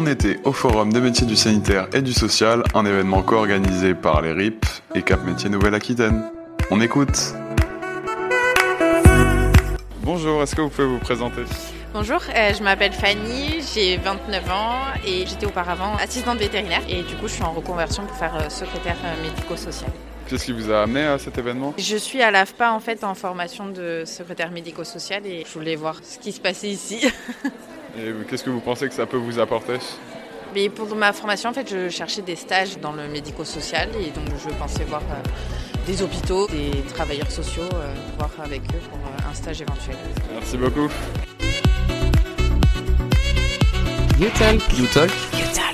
On était au Forum des métiers du sanitaire et du social, un événement co-organisé par les RIP et Cap Métiers Nouvelle-Aquitaine. On écoute Bonjour, est-ce que vous pouvez vous présenter? Bonjour, euh, je m'appelle Fanny, j'ai 29 ans et j'étais auparavant assistante vétérinaire et du coup je suis en reconversion pour faire euh, secrétaire euh, médico-social. Qu'est-ce qui vous a amené à cet événement? Je suis à l'AFPA en fait en formation de secrétaire médico-social et je voulais voir ce qui se passait ici. Et qu'est-ce que vous pensez que ça peut vous apporter Mais pour ma formation en fait je cherchais des stages dans le médico-social et donc je pensais voir des hôpitaux, des travailleurs sociaux, voir avec eux pour un stage éventuel. Merci beaucoup. You talk. You talk. You talk.